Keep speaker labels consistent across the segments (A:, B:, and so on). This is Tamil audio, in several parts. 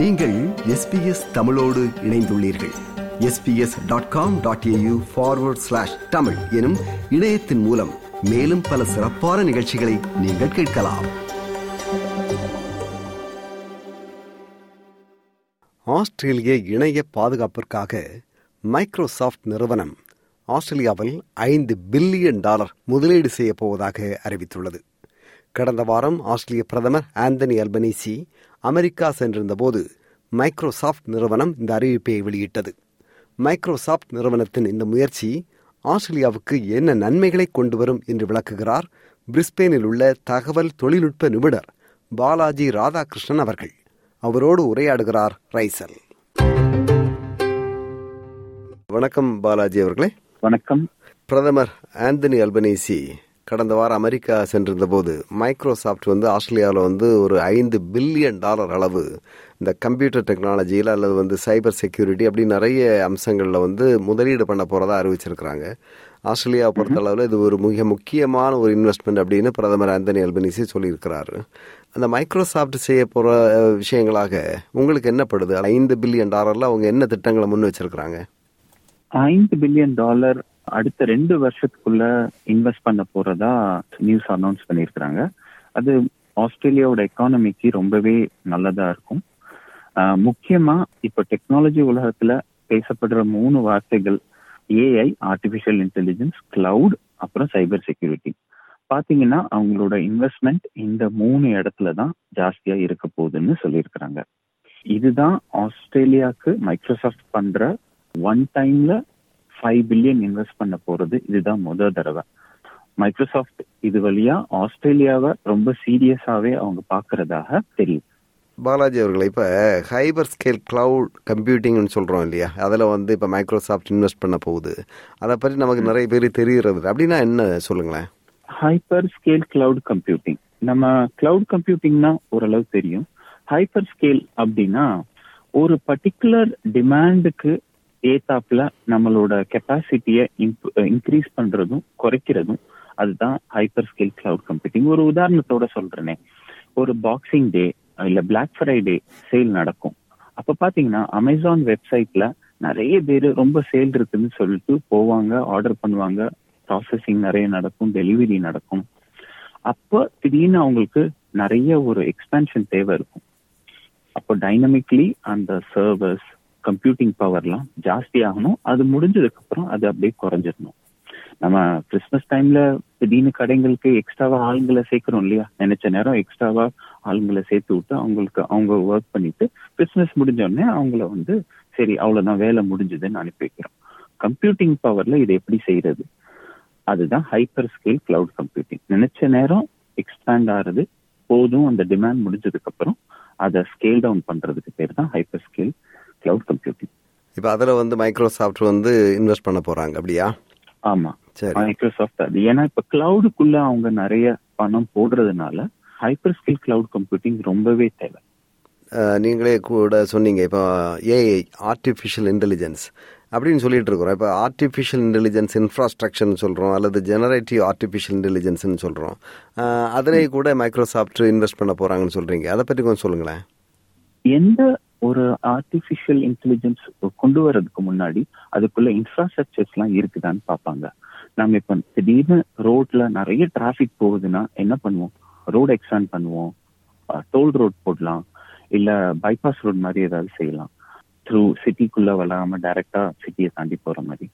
A: நீங்கள் எஸ்பிஎஸ் தமிழோடு இணைந்துள்ளீர்கள். SBS dot com dot AU forward slash Tamil எனும் இணையத்தின் மூலம் மேலும் பல சிறப்பான நிகழ்ச்சிகளை நீங்கள் கேட்கலாம். ஆஸ்திரேலிய இணைய பாதுகாப்பிற்காக மைக்ரோசாஃப்ட் நிறுவனம் ஆஸ்திரேலியாவில் ஐந்து பில்லியன் டாலர் முதலீடு செய்யப் போவதாக அறிவித்துள்ளது. கடந்த வாரம் ஆஸ்திரேலிய பிரதமர் ஆந்தனி அல்பனீசி அமெரிக்கா சென்றிருந்தபோது மைக்ரோசாஃப்ட் நிறுவனம் இந்த அறிவிப்பை வெளியிட்டது. மைக்ரோசாஃப்ட் நிறுவனத்தின் இந்த முயற்சி ஆஸ்திரேலியாவுக்கு என்ன நன்மைகளை கொண்டு வரும் என்று விளக்குகிறார் பிரிஸ்பேனில் உள்ள தகவல் தொழில்நுட்ப நிபுணர் பாலாஜி ராதாகிருஷ்ணன் அவர்கள். அவரோடு உரையாடுகிறார் ரைசல். வணக்கம் பாலாஜி அவர்களே.
B: வணக்கம்.
A: பிரதமர் ஆந்தனி அல்பனீசி கடந்த வாரம் அமெரிக்கா சென்றிருந்த போது மைக்ரோசாஃப்ட் வந்து ஆஸ்திரேலியாவில் வந்து ஒரு ஐந்து பில்லியன் டாலர் அளவு இந்த கம்ப்யூட்டர் டெக்னாலஜியில் அல்லது வந்து சைபர் செக்யூரிட்டி அப்படி நிறைய அம்சங்களில் வந்து முதலீடு பண்ண போகிறதா அறிவிச்சிருக்கிறாங்க. ஆஸ்திரேலியாவை பொறுத்தளவில் இது ஒரு மிக முக்கியமான ஒரு இன்வெஸ்ட்மெண்ட் அப்படின்னு பிரதமர் ஆந்தனி அல்பனிசி சொல்லியிருக்கிறாரு. அந்த மைக்ரோசாஃப்ட் செய்ய போகிற விஷயங்களாக உங்களுக்கு என்னப்படுது ஐந்து பில்லியன் டாலரில் அவங்க என்ன திட்டங்களை முன் வச்சிருக்கிறாங்க?
B: ஐந்து பில்லியன் டாலர் அடுத்த ரெண்டு வருஷத்துக்குள்ள இன்வெஸ்ட் பண்ண போறதா நியூஸ் அனௌன்ஸ் பண்ணியிருக்கிறாங்க. அது ஆஸ்திரேலியாவோட எக்கானமிக்கு ரொம்பவே நல்லதா இருக்கும். முக்கியமா இப்ப டெக்னாலஜி உலகத்துல பேசப்படுற மூணு வார்த்தைகள் ஏஐ ஆர்டிபிஷியல் இன்டெலிஜென்ஸ் கிளவுட் அப்புறம் சைபர் செக்யூரிட்டி பாத்தீங்கன்னா அவங்களோட இன்வெஸ்ட்மெண்ட் இந்த மூணு இடத்துல தான் ஜாஸ்தியா இருக்க போகுதுன்னு சொல்லியிருக்கிறாங்க. இதுதான் ஆஸ்திரேலியாவுக்கு மைக்ரோசாஃப்ட் பண்ற ஒன் டைம்ல ஃபைவ் பில்லியன் இன்வெஸ்ட் பண்ண போறது இதுதான் முதல் தடவை. மைக்ரோசாஃப்ட் இது வழியா ஆஸ்திரேலியாவை ரொம்ப சீரியஸாவே அவங்க பாக்குறதாக தெரியும்.
A: பாலாஜி அவர்களை இப்போ ஹைபர் ஸ்கேல் கிளவுட் கம்ப்யூட்டிங்னு சொல்கிறோம் இல்லையா? அதில் வந்து இப்போ மைக்ரோசாஃப்ட் இன்வெஸ்ட் பண்ண போகுது. அதை பற்றி நமக்கு நிறைய பேர் தெரிகிறது. அப்படின்னா என்ன சொல்லுங்களேன்?
B: ஹைப்பர் ஸ்கேல் கிளவுட் கம்ப்யூட்டிங் நம்ம கிளவுட் கம்ப்யூட்டிங்னா ஓரளவு தெரியும். ஹைப்பர் ஸ்கேல் அப்படின்னா ஒரு பர்டிகுலர் டிமாண்டுக்கு ஏத்தாப்புல நம்மளோட கெப்பாசிட்டியை இன்க்ரீஸ் பண்றதும் குறைக்கிறதும் அதுதான் ஹைப்பர் ஸ்கேல் கிளவுட் கம்ப்யூட்டிங் ஒரு உதாரணத்தோட சொல்றேனே. ஒரு பாக்ஸிங் டே இல்ல பிளாக் ஃப்ரைடே சேல் நடக்கும். அப்ப பாத்தீங்கன்னா அமேசான் வெப்சைட்ல நிறைய பேர் ரொம்ப சேல் இருக்குன்னு சொல்லிட்டு போவாங்க ஆர்டர் பண்ணுவாங்க. ப்ராசஸிங் நிறைய நடக்கும் டெலிவரி நடக்கும். அப்போ திடீர்னு அவங்களுக்கு நிறைய ஒரு எக்ஸ்பென்ஷன் தேவை இருக்கும். அப்போ டைனமிக்லி அந்த சர்வர்ஸ் கம்ப்யூட்டிங் பவர்லாம் ஜாஸ்தி ஆகணும். அது முடிஞ்சதுக்கு அப்புறம் அது அப்படியே குறைஞ்சிடணும். நம்ம கிறிஸ்மஸ் டைம்ல திடீர்னு கடைங்களுக்கு எக்ஸ்ட்ராவா ஆளுங்களை சேர்க்கிறோம் இல்லையா? நினைச்ச நேரம் எக்ஸ்ட்ராவா ஆளுங்களை சேர்த்து விட்டு அவங்களுக்கு அவங்க ஒர்க் பண்ணிட்டு கிறிஸ்மஸ் முடிஞ்ச உடனே அவங்கள வந்து சரி அவ்வளவுதான் வேலை முடிஞ்சதுன்னு அனுப்பி வைக்கிறோம். கம்ப்யூட்டிங் பவர்ல இதை எப்படி செய்யறது? அதுதான் ஹைப்பர் ஸ்கேல் கிளவுட் கம்ப்யூட்டிங் நினைச்ச நேரம் எக்ஸ்பேண்ட் ஆறது போதும் அந்த டிமாண்ட் முடிஞ்சதுக்கு அப்புறம் அதை ஸ்கேல் டவுன் பண்றதுக்கு பேர் தான் ஹைப்பர் ஸ்கேல் கிளவுட் கம்ப்யூட்டிங்
A: இப்போ அதில் வந்து மைக்ரோசாஃப்ட் வந்து இன்வெஸ்ட் பண்ண போறாங்க அப்படியா?
B: ஆமா.
A: சரி.
B: மைக்ரோசாஃப்ட் அது. ஏன்னா இப்ப கிளவுடுக்குள்ள அவங்க நிறைய பணம் போடுறதுனால ஹைப்பர் ஸ்கில் கிளவுட் கம்ப்யூட்டிங் ரொம்பவே தேவை.
A: நீங்களே கூட சொன்னீங்க இப்போ ஏஐ ஆர்டிஃபிஷியல் இன்டெலிஜென்ஸ் அப்படின்னு சொல்லிட்டு இருக்கிறோம். இப்போ ஆர்டிஃபிஷியல் இன்டெலிஜென்ஸ் இன்ஃப்ராஸ்ட்ரக்சர்னு சொல்கிறோம் அல்லது ஜெனரேட்டிவ் ஆர்டிஃபிஷியல் இன்டெலிஜென்ஸ்னு சொல்கிறோம் அதிலே கூட மைக்ரோசாஃப்ட் இன்வெஸ்ட் பண்ண போகிறாங்கன்னு சொல்கிறீங்க அதை பற்றி கொஞ்சம் சொல்லுங்களேன்.
B: எந்த ஒரு ஆர்டிபிஷியல் இன்டெலிஜென்ஸ் கொண்டு வர்றதுக்கு முன்னாடி அதுக்குள்ள இன்ஃப்ராஸ்ட்ரக்சர்ஸ் எல்லாம் இருக்குதான்னு பார்ப்பாங்க. நம்ம இப்ப திடீர்னு ரோட்ல நிறைய டிராபிக் போகுதுன்னா என்ன பண்ணுவோம்? ரோடு எக்ஸ்டாண்ட் பண்ணுவோம். டோல் ரோட் போடலாம். இல்ல பைபாஸ் ரோட் மாதிரி ஏதாவது செய்யலாம். த்ரூ சிட்டிக்குள்ள வராம டைரக்டா சிட்டியை தாண்டி போற மாதிரி.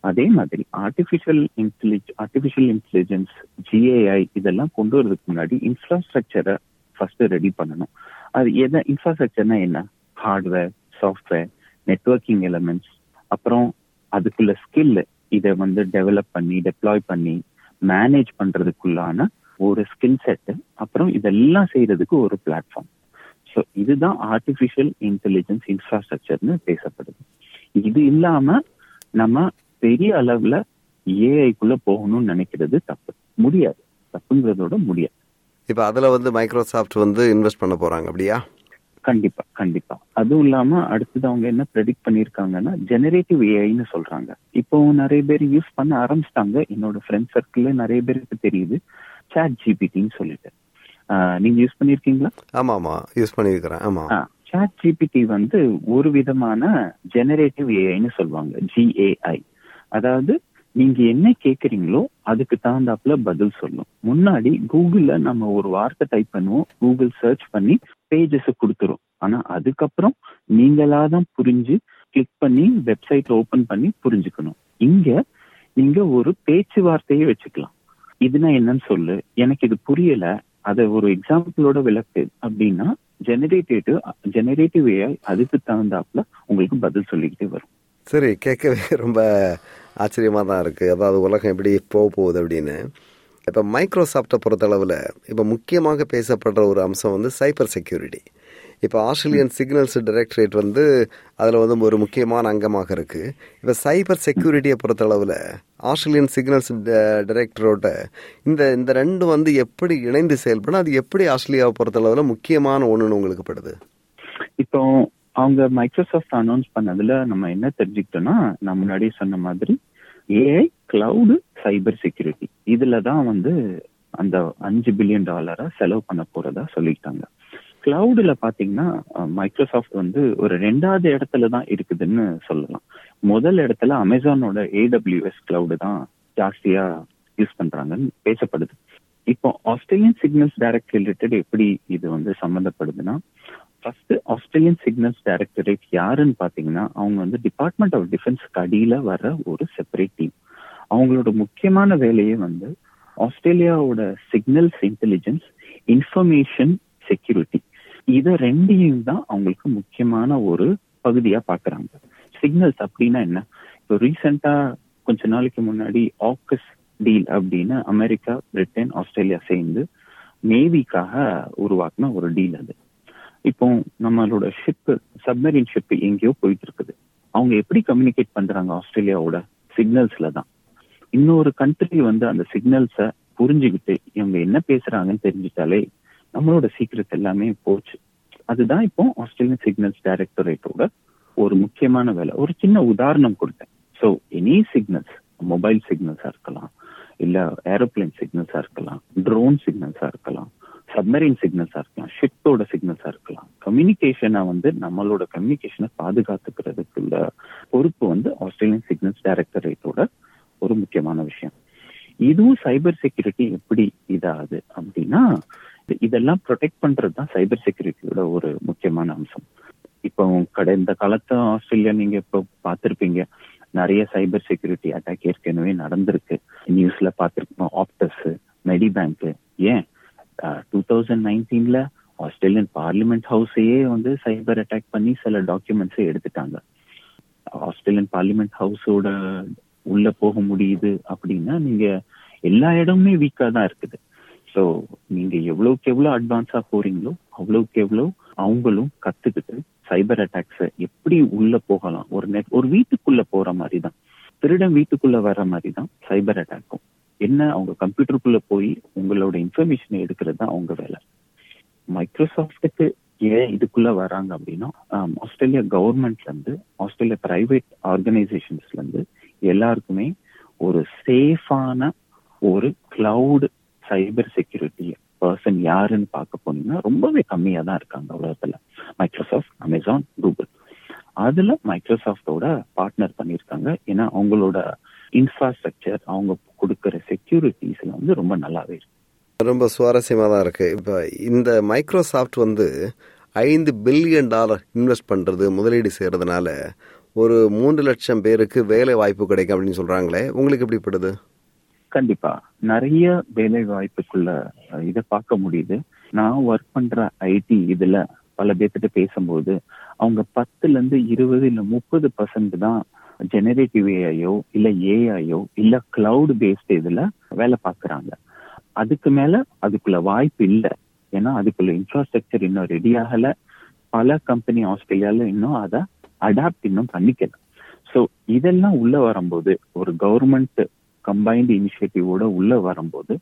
B: அதே மாதிரி ஆர்டிபிஷியல் இன்டெலிஜ் ஆர்டிபிஷியல் இன்டெலிஜென்ஸ் ஜிஏஐ இதெல்லாம் கொண்டு வரதுக்கு முன்னாடி இன்ஃப்ராஸ்ட்ரக்சரை ஃபர்ஸ்ட் ரெடி பண்ணணும். அது எதை இன்ஃப்ராஸ்ட்ரக்சர்னா என்ன? ஹார்ட்வேர் சாஃப்ட்வேர் நெட்ஒர்க்கிங் எலமெண்ட்ஸ் அப்புறம் அதுக்குள்ள ஸ்கில் இதை வந்து டெவலப் பண்ணி டெப்ளாய் பண்ணி மேனேஜ் பண்றதுக்குள்ளான ஒரு ஸ்கில் செட்டு அப்புறம் இதெல்லாம் செய்யறதுக்கு ஒரு பிளாட்ஃபார்ம் ஸோ இதுதான் ஆர்டிஃபிஷியல் இன்டெலிஜென்ஸ் இன்ஃப்ராஸ்ட்ரக்சர்னு பேசப்படுது. இது இல்லாம நம்ம பெரிய அளவுல ஏஐக்குள்ள போகணும்னு நினைக்கிறது தப்பு. முடியாது. தப்புங்கிறதோட முடியாது.
A: இப்போ அதில் வந்து மைக்ரோசாஃப்ட் வந்து இன்வெஸ்ட் பண்ண போகிறாங்க அப்படியா?
B: கண்டிப்பா கண்டிப்பா. அதுவும் இல்லாம அடுத்தது அவங்க என்ன ப்ரெடிக்ட் பண்ணிருக்காங்கன்னா ஜெனரேட்டிவ் ஏஐன்னு சொல்றாங்க. இப்போ நிறைய பேர் யூஸ் பண்ண ஆரம்பிச்சிட்டாங்க. என்னோட ஃப்ரெண்ட் சர்க்கிள்ல நிறைய பேருக்கு தெரியுது. சாட் ஜிபிடின்னு சொல்லிட்டு. நீங்க யூஸ் பண்ணிருக்கீங்களா
A: ஆமாம் ஆமாம் யூஸ் பண்ணியிருக்கிறேன். ஆமாம்
B: சாட் ஜிபிடி வந்து ஒரு விதமான ஜெனரேட்டிவ் ஏஐன்னு சொல்லுவாங்க. ஜிஏஐ அதாவது நீங்க என்ன கேக்குறீங்களோ அதுக்கு தகுந்தாப்புல பதில் சொல்லும். முன்னாடி கூகுள்ல நம்ம ஒரு வார்த்தை டைப் பண்ணுவோம். கூகுள் சர்ச் பண்ணி பேஜஸ் கொடுத்துரும். ஆனா அதுக்கப்புறம் நீங்களா தான் புரிஞ்சு கிளிக் பண்ணி வெப்சைட் ஓபன் பண்ணி புரிஞ்சுக்கணும். இங்க நீங்க ஒரு பேச்சுவார்த்தையே வச்சுக்கலாம். இதுனா என்னன்னு சொல்லு. எனக்கு இது புரியல. அதை ஒரு எக்ஸாம்பிளோட விளக்கு. அப்படின்னா ஜெனரேட்டிவ் ஜெனரேட்டிவ் ஏஐ அதுக்கு தகுந்தாப்புல உங்களுக்கு பதில் சொல்லிக்கிட்டே வரும்.
A: சரி கேட்கவே ரொம்ப ஆச்சரியமாக தான் இருக்குது அதாவது உலகம் எப்படி போக போகுது அப்படின்னு. இப்போ மைக்ரோசாஃப்டை பொறுத்தளவில் இப்போ முக்கியமாக பேசப்படுற ஒரு அம்சம் வந்து சைபர் செக்யூரிட்டி இப்போ ஆஸ்திரேலியன் சிக்னல்ஸ் டைரக்டரேட் வந்து அதில் வந்து ஒரு முக்கியமான அங்கமாக இருக்குது இப்போ சைபர் செக்யூரிட்டியை பொறுத்தளவில் ஆஸ்திரேலியன் சிக்னல்ஸ் டைரக்டரோட இந்த இந்த ரெண்டும் வந்து எப்படி இணைந்து செயல்படும் அது எப்படி ஆஸ்திரேலியாவை பொறுத்தளவில் முக்கியமான ஒன்றுன்னு உங்களுக்கு படுது?
B: இப்போ அவங்க மைக்ரோசாஃப்ட் அனௌன்ஸ் பண்ணதுல நம்ம என்ன தெரிஞ்சுக்கிட்டோம்னா நான் முன்னாடியே சொன்ன மாதிரி ஏஐ கிளவுடு சைபர் செக்யூரிட்டி இதுல தான் வந்து அந்த அஞ்சு பில்லியன் டாலரை செலவு பண்ண போறதா சொல்லிட்டாங்க கிளவுடுல பாத்தீங்கன்னா மைக்ரோசாஃப்ட் வந்து ஒரு ரெண்டாவது இடத்துல தான் இருக்குதுன்னு சொல்லலாம். முதல் இடத்துல அமேசானோட ஏடபிள்யூஎஸ் கிளவுடு தான் ஜாஸ்தியா யூஸ் பண்றாங்கன்னு பேசப்படுது. இப்போ ஆஸ்திரேலியன் சிக்னல்ஸ் டைரக்ட் ரிலேட்டட் எப்படி இது வந்து சம்மந்தப்படுதுன்னா ஃபர்ஸ்ட் ஆஸ்திரேலியன் சிக்னல்ஸ் டைரக்டரேட் யாருன்னு பாத்தீங்கன்னா அவங்க வந்து டிபார்ட்மெண்ட் ஆஃப் டிஃபென்ஸ்க்கு அடியில வர ஒரு செப்பரேட் டீம் அவங்களோட முக்கியமான வேலையே வந்து ஆஸ்திரேலியாவோட சிக்னல்ஸ் இன்டெலிஜென்ஸ் இன்ஃபர்மேஷன் செக்யூரிட்டி இதை ரெண்டையும் தான் அவங்களுக்கு முக்கியமான ஒரு பகுதியா பாக்குறாங்க சிக்னல்ஸ் அப்படின்னா என்ன? இப்போ ரீசெண்டா கொஞ்ச நாளைக்கு முன்னாடி ஆக்கஸ் டீல் அப்படின்னு அமெரிக்கா பிரிட்டன் ஆஸ்திரேலியா சேர்ந்து நேவிக்காக உருவாக்குன ஒரு டீல் அது. இப்போ நம்மளோட ஷிப்பு சப்மரீன் ஷிப் எங்கேயோ போயிட்டு இருக்குது. அவங்க எப்படி கம்யூனிகேட் பண்றாங்க ஆஸ்திரேலியாவோட சிக்னல்ஸ்ல தான்? இன்னொரு கண்ட்ரி வந்து அந்த சிக்னல்ஸ புரிஞ்சுக்கிட்டு இவங்க என்ன பேசுறாங்கன்னு தெரிஞ்சுட்டாலே நம்மளோட சீக்கிரட் எல்லாமே போச்சு. அதுதான் இப்போ ஆஸ்திரேலியன் சிக்னல்ஸ் டைரக்டரேட்டோட ஒரு முக்கியமான வேலை. ஒரு சின்ன உதாரணம் கொடுத்தேன். ஸோ எனி சிக்னல்ஸ் மொபைல் சிக்னல்ஸா இருக்கலாம் இல்ல ஏரோப்ளேன் சிக்னல்ஸா இருக்கலாம் ட்ரோன் சிக்னல்ஸா இருக்கலாம் சப்மரின் சிக்னல்ஸா இருக்கலாம் ஷிப்போட சிக்னல்ஸா இருக்கலாம். கம்யூனிகேஷனை வந்து நம்மளோட கம்யூனிகேஷனை பாதுகாத்துக்கிறதுக்குள்ள பொறுப்பு வந்து ஆஸ்திரேலியன் சிக்னல்ஸ் டைரக்டரேட்டோட ஒரு முக்கியமான விஷயம். இதுவும் சைபர் செக்யூரிட்டி எப்படி இதாகுது அப்படின்னா இதெல்லாம் ப்ரொடெக்ட் பண்றது தான் சைபர் செக்யூரிட்டியோட ஒரு முக்கியமான அம்சம். இப்போ கடந்த காலத்து ஆஸ்திரேலியா நீங்க இப்போ பார்த்துருப்பீங்க. நிறைய சைபர் செக்யூரிட்டி அட்டாக் ஏற்கனவே நடந்திருக்கு. நியூஸ்ல பார்த்துருக்கோம் ஆப்டஸ் மெடி பேங்க் ஏன் டூ தௌசண்ட் நைன்டீன்ல ஆஸ்திரேலியன் பார்லிமெண்ட் ஹவுஸையே வந்து சைபர் அட்டாக் பண்ணி சில டாக்குமெண்ட்ஸை எடுத்துட்டாங்க. ஆஸ்திரேலியன் பார்லிமெண்ட் ஹவுஸோட உள்ள போக முடியுது அப்படின்னா நீங்க எல்லா இடமுமே வீக்கா தான் இருக்குது. ஸோ நீங்க எவ்வளவுக்கு எவ்வளவு அட்வான்ஸா போறீங்களோ அவ்வளவுக்கு எவ்வளவு அவங்களும் கத்துக்கிட்டு சைபர் அட்டாக்ஸ எப்படி உள்ள போகலாம்? ஒரு நெட் ஒரு வீட்டுக்குள்ள போற மாதிரி தான். திருடன் வீட்டுக்குள்ள வர்ற மாதிரி தான் சைபர் அட்டாக்கும் என்ன அவங்க கம்ப்யூட்டருக்குள்ள போய் உங்களோட இன்ஃபர்மேஷனை எடுக்கிறது தான் அவங்க வேலை. மைக்ரோசாஃப்டுக்கு ஏன் இதுக்குள்ள வராங்க அப்படின்னா ஆஸ்திரேலியா கவர்மெண்ட்ல இருந்து ஆஸ்திரேலியா பிரைவேட் ஆர்கனைசேஷன்ஸ்ல இருந்து எல்லாருக்குமே ஒரு சேஃபான ஒரு கிளவுட் சைபர் செக்யூரிட்டி பர்சன் யாருன்னு பார்க்க போனீங்கன்னா ரொம்பவே கம்மியா தான் இருக்காங்க உலகத்துல. மைக்ரோசாஃப்ட் அமேசான் கூகுள் அதுல மைக்ரோசாஃப்டோட பார்ட்னர் பண்ணியிருக்காங்க. ஏன்னா அவங்களோட இன்ஃப்ராஸ்ட்ரக்சர் அவங்க கொடுக்கற செக்யூரிட்டிஸ்ல வந்து ரொம்ப நல்லாவே இருக்கு.
A: ரொம்ப சுவாரஸ்யமாக தான் இருக்கு. இப்போ இந்த மைக்ரோசாஃப்ட் வந்து ஐந்து பில்லியன் டாலர் இன்வெஸ்ட் பண்ணுறது முதலீடு செய்கிறதுனால ஒரு மூன்று லட்சம் பேருக்கு வேலை வாய்ப்பு கிடைக்கும் அப்படின்னு சொல்றாங்களே உங்களுக்கு எப்படிப்படுது
B: கண்டிப்பா. நிறைய வேலை வாய்ப்புக்குள்ள இதை பார்க்க முடியுது. நான் ஒர்க் பண்ற ஐடி இதுல பல பேர்த்திட்ட பேசும்போது அவங்க பத்துல இருந்து இருபது இல்ல முப்பது பர்சன்ட் தான் ஜெனரேட்டிவ் ஏஐயோ இல்ல ஏஐயோ இல்ல கிளவுட் பேஸ்ட் இதுல வேலை பார்க்கறாங்க. அதுக்கு மேல அதுக்குள்ள வாய்ப்பு இல்லை. ஏன்னா அதுக்குள்ள இன்ஃப்ராஸ்ட்ரக்சர் இன்னும் ரெடி ஆகல. பல கம்பெனி ஆஸ்திரேலியால இன்னும் அதை அடாப்ட் இன்னும் பண்ணிக்கல. ஸோ இதெல்லாம் உள்ள வரும்போது ஒரு கவர்மெண்ட் கம்பைன்டு இனிஷியேட்டிவோட உள்ள வரும்போது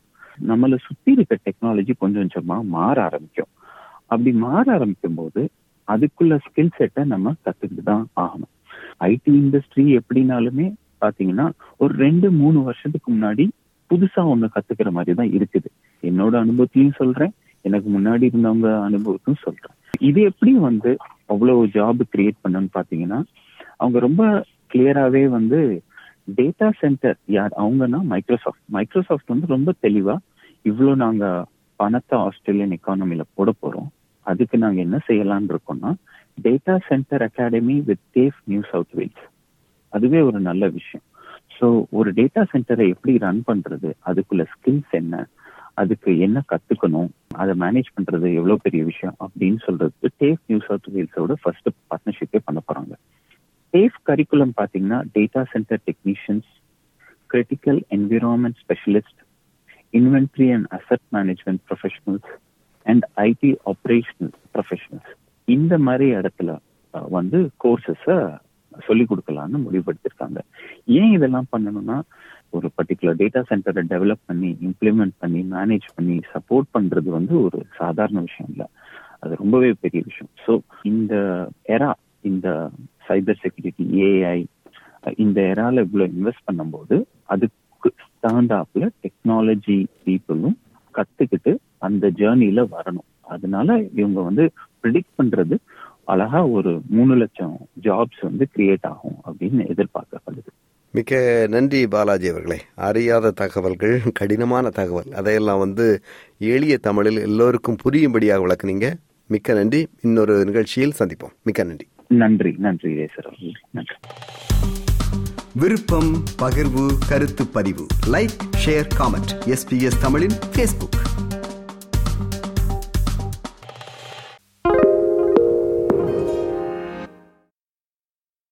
B: நம்மளை சுத்தி இருக்க டெக்னாலஜி கொஞ்சம் கொஞ்சமா மாற ஆரம்பிக்கும். அப்படி மாற ஆரம்பிக்கும் போது அதுக்குள்ள ஸ்கில் செட்டை நம்ம கத்துக்கிட்டு தான் ஆகணும். ஐடி இண்டஸ்ட்ரி எப்படினாலுமே பாத்தீங்கன்னா ஒரு ரெண்டு மூணு வருஷத்துக்கு முன்னாடி புதுசா ஒண்ணு கத்துக்கிற மாதிரி தான் இருக்குது. என்னோட அனுபவத்திலையும் சொல்றேன் எனக்கு முன்னாடி இருந்தவங்க அனுபவத்தையும் சொல்றேன். இது எப்படி வந்து அவ்வளவு ஜாப் கிரியேட் பண்ணன்னு பாத்தீங்கன்னா அவங்க ரொம்ப கிளியராகவே வந்து டேட்டா சென்டர் யார் அவங்கன்னா மைக்ரோசாஃப்ட் மைக்ரோசாஃப்ட் வந்து ரொம்ப தெளிவா இவ்வளோ நாங்க பணத்தை ஆஸ்திரேலியன் எக்கானமில போட போறோம். அதுக்கு நாங்க என்ன செய்யலாம்னு இருக்கோம்னா data centre academy with TAFE New South Wales அதுவே ஒரு நல்ல விஷயம். ஸோ ஒரு டேட்டா சென்டரை எப்படி ரன் பண்றது அதுக்குள்ள ஸ்கில்ஸ் என்ன அதுக்கு என்ன கத்துக்கணும்? அதை மேனேஜ் பண்றது எவ்வளவு பெரிய விஷயம் அப்படின்னு சொல்றது டேஃப் நியூ சவுத் வேல்ஸோட ஃபர்ஸ்ட் பார்ட்னர்ஷிப்பே பண்ண போறாங்க. டேஃப் கரிக்குலம் பாத்தீங்கன்னா data centre technicians critical environment specialist inventory and asset management professionals and IT operational professionals இந்த மாதிரி இடத்துல வந்து கோர்சஸ சொல்லி கொடுக்கலாம்னு முடிவெடுத்திருக்காங்க ஏன் இதெல்லாம் பண்ணணும்னா ஒரு பர்டிகுலர் டேட்டா சென்டரை டெவலப் பண்ணி இம்ப்ளிமெண்ட் பண்ணி மேனேஜ் பண்ணி சப்போர்ட் பண்றது வந்து ஒரு சாதாரண விஷயம் இல்லை. அது ரொம்பவே பெரிய விஷயம். ஸோ இந்த எரா இந்த சைபர் செக்யூரிட்டி ஏஐ இந்த எரால இவ்வளோ இன்வெஸ்ட் பண்ணும்போது அதுக்கு தகுந்தாப்புல டெக்னாலஜி பீப்புளும் கத்துக்கிட்டு அந்த ஜேர்னில வரணும். அதனால இவங்க வந்து ப்ரிடிக்ட் பண்றது அழகா ஒரு மூணு லட்சம் ஜாப்ஸ் வந்து கிரியேட் ஆகும் அப்படின்னு எதிர்பார்க்கப்படுது.
A: மிக்க நன்றி பாலாஜி அவர்களே. அறியாத தகவல்கள் கடினமான தகவல். அதையெல்லாம் வந்து எளிய தமிழில் எல்லோருக்கும் புரியும்படியாக விளக்குனீங்க. மிக்க நன்றி. இன்னொரு நிகழ்ச்சியில் சந்திப்போம். மிக்க நன்றி.
B: நன்றி. நன்றி
A: விருப்பம் பகிர்வு கருத்து பதிவு. லைக் ஷேர் காமெண்ட் எஸ்பிஎஸ் தமிழின் ஃபேஸ்புக்